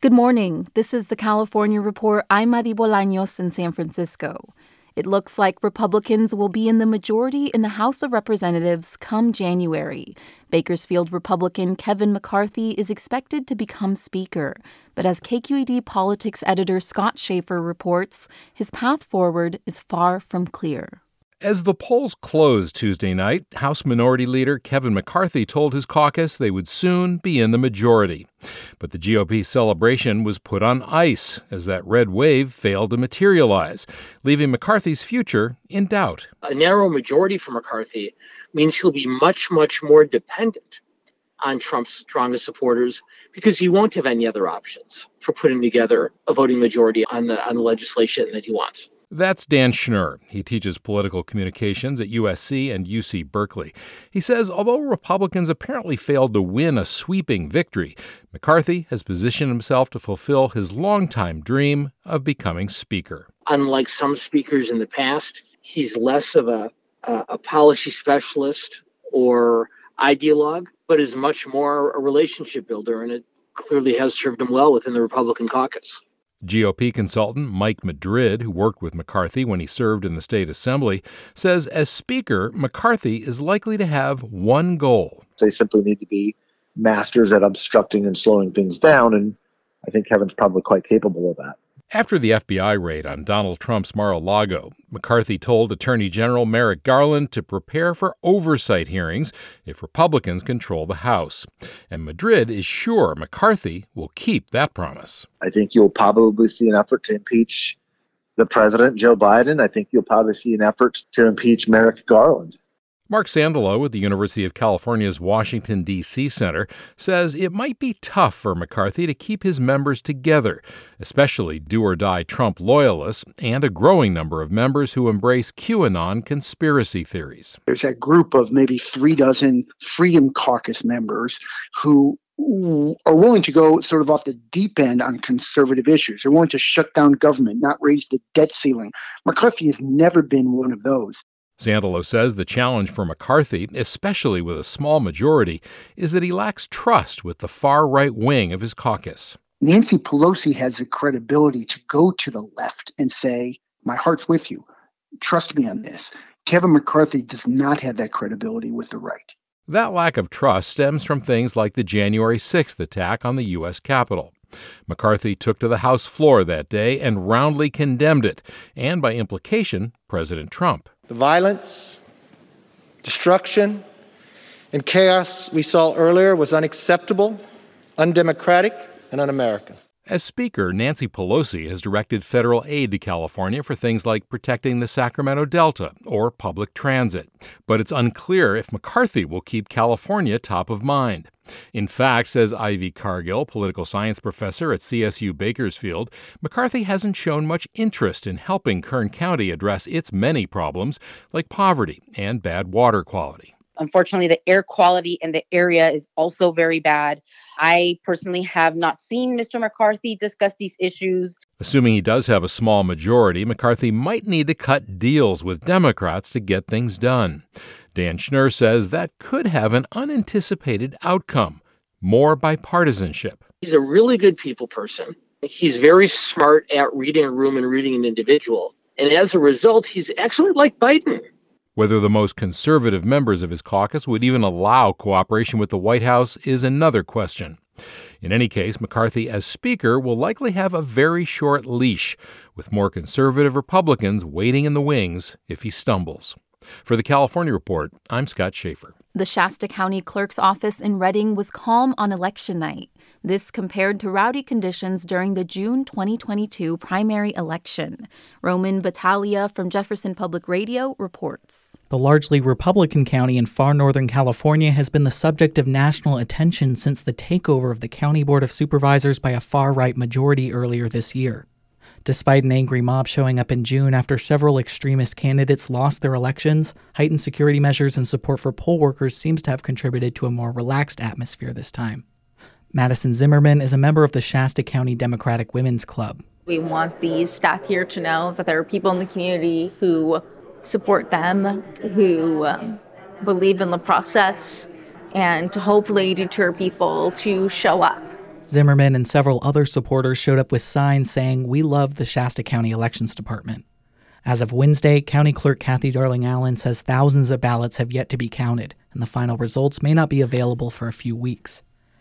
Good morning. This is the California Report. I'm Mari Bolaños in San Francisco. It looks like Republicans will be in the majority in the House of Representatives come January. Bakersfield Republican Kevin McCarthy is expected to become Speaker. But as KQED politics editor Scott Shafer reports, his path forward is far from clear. As the polls closed Tuesday night, House Minority Leader Kevin McCarthy told his caucus they would soon be in the majority. But the GOP celebration was put on ice as that red wave failed to materialize, leaving McCarthy's future in doubt. A narrow majority for McCarthy means he'll be much, much more dependent on Trump's strongest supporters because he won't have any other options for putting together a voting majority on the on the legislation that he wants. That's Dan Schnur. He teaches political communications at USC and UC Berkeley. He says although Republicans apparently failed to win a sweeping victory, McCarthy has positioned himself to fulfill his longtime dream of becoming Speaker. Unlike some speakers in the past, he's less of a, a, a policy specialist or ideologue, but is much more a relationship builder, and it clearly has served him well within the Republican caucus. GOP consultant Mike Madrid, who worked with McCarthy when he served in the state assembly, says as Speaker, McCarthy is likely to have one goal. They simply need to be masters at obstructing and slowing things down, and I think Kevin's probably quite capable of that. After the FBI raid on Donald Trump's Mar a Lago, McCarthy told Attorney General Merrick Garland to prepare for oversight hearings if Republicans control the House. And Madrid is sure McCarthy will keep that promise. I think you'll probably see an effort to impeach the president, Joe Biden. I think you'll probably see an effort to impeach Merrick Garland. Marc Sandalow at the University of California's Washington, D.C. Center says it might be tough for McCarthy to keep his members together, especially do or die Trump loyalists and a growing number of members who embrace QAnon conspiracy theories. There's a group of maybe three dozen Freedom Caucus members who are willing to go sort of off the deep end on conservative issues. They're willing to shut down government, not raise the debt ceiling. McCarthy has never been one of those. Sandalow says the challenge for McCarthy, especially with a small majority, is that he lacks trust with the far right wing of his caucus. Nancy Pelosi has the credibility to go to the left and say, My heart's with you. Trust me on this. Kevin McCarthy does not have that credibility with the right. That lack of trust stems from things like the January 6th attack on the U.S. Capitol. McCarthy took to the House floor that day and roundly condemned it, and by implication, President Trump. The violence, destruction, and chaos we saw earlier was unacceptable, undemocratic, and un American. As Speaker, Nancy Pelosi has directed federal aid to California for things like protecting the Sacramento Delta or public transit. But it's unclear if McCarthy will keep California top of mind. In fact, says Ivy Cargile, political science professor at CSU Bakersfield, McCarthy hasn't shown much interest in helping Kern County address its many problems, like poverty and bad water quality. Unfortunately, the air quality in the area is also very bad. I personally have not seen Mr. McCarthy discuss these issues. Assuming he does have a small majority, McCarthy might need to cut deals with Democrats to get things done. Dan Schnur says that could have an unanticipated outcome more bipartisanship. He's a really good people person. He's very smart at reading a room and reading an individual. And as a result, he's actually like Biden. Whether the most conservative members of his caucus would even allow cooperation with the White House is another question. In any case, McCarthy as Speaker will likely have a very short leash, with more conservative Republicans waiting in the wings if he stumbles. For the California Report, I'm Scott Shafer. The Shasta County Clerk's office in Redding was calm on election night. This compared to rowdy conditions during the June 2022 primary election. Roman Battaglia from Jefferson Public Radio reports. The largely Republican county in far northern California has been the subject of national attention since the takeover of the County Board of Supervisors by a far right majority earlier this year. Despite an angry mob showing up in June after several extremist candidates lost their elections, heightened security measures and support for poll workers seems to have contributed to a more relaxed atmosphere this time. Madison Zimmerman is a member of the Shasta County Democratic Women's Club. We want the staff here to know that there are people in the community who support them, who um, believe in the process, and to hopefully deter people to show up. Zimmerman and several other supporters showed up with signs saying, We love the Shasta County Elections Department. As of Wednesday, County Clerk Kathy Darling Allen says thousands of ballots have yet to be counted, and the final results may not be available for a few weeks.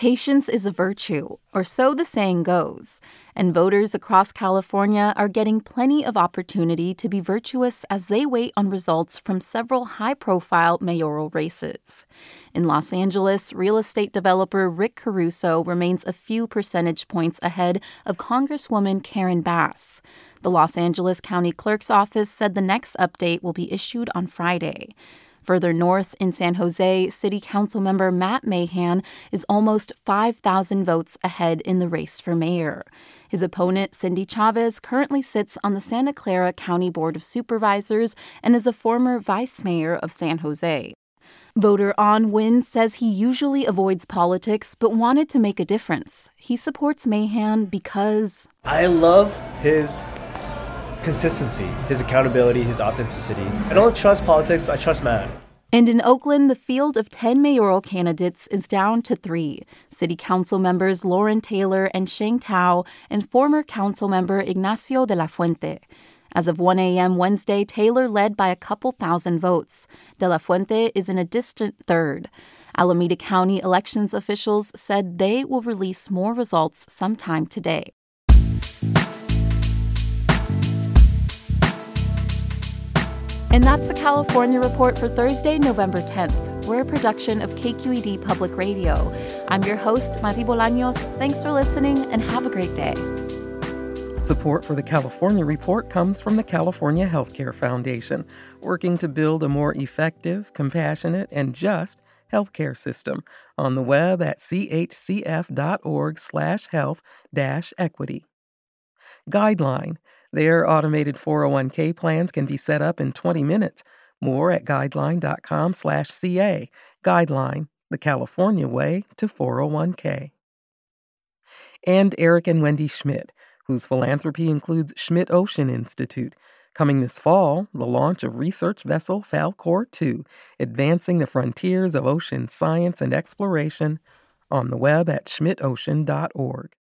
Patience is a virtue, or so the saying goes, and voters across California are getting plenty of opportunity to be virtuous as they wait on results from several high profile mayoral races. In Los Angeles, real estate developer Rick Caruso remains a few percentage points ahead of Congresswoman Karen Bass. The Los Angeles County Clerk's Office said the next update will be issued on Friday. Further north in San Jose, City Council member Matt Mahan is almost 5,000 votes ahead in the race for mayor. His opponent, Cindy Chavez, currently sits on the Santa Clara County Board of Supervisors and is a former vice mayor of San Jose. Voter On Win says he usually avoids politics but wanted to make a difference. He supports Mahan because I love his consistency, his accountability, his authenticity. I don't trust politics, but I trust Matt. And in Oakland, the field of 10 mayoral candidates is down to three City Council members Loren Taylor and Sheng Thao, and former council member Ignacio de la Fuente. As of 1 a.m. Wednesday, Taylor led by a couple thousand votes. De la Fuente is in a distant third. Alameda County elections officials said they will release more results sometime today. And that's the California Report for Thursday, November 10th. We're a production of KQED Public Radio. I'm your host, Mari Bolaños. Thanks for listening and have a great day. Support for the California Report comes from the California Healthcare Foundation, working to build a more effective, compassionate, and just healthcare system on the web at chcf.org/health-equity. Guideline Their automated 401k plans can be set up in 20 minutes. More at guideline.com/ca. Guideline, the California way to 401k. And Eric and Wendy Schmidt, whose philanthropy includes Schmidt Ocean Institute. Coming this fall, the launch of research vessel Falkor 2, advancing the frontiers of ocean science and exploration on the web at schmidtocean.org.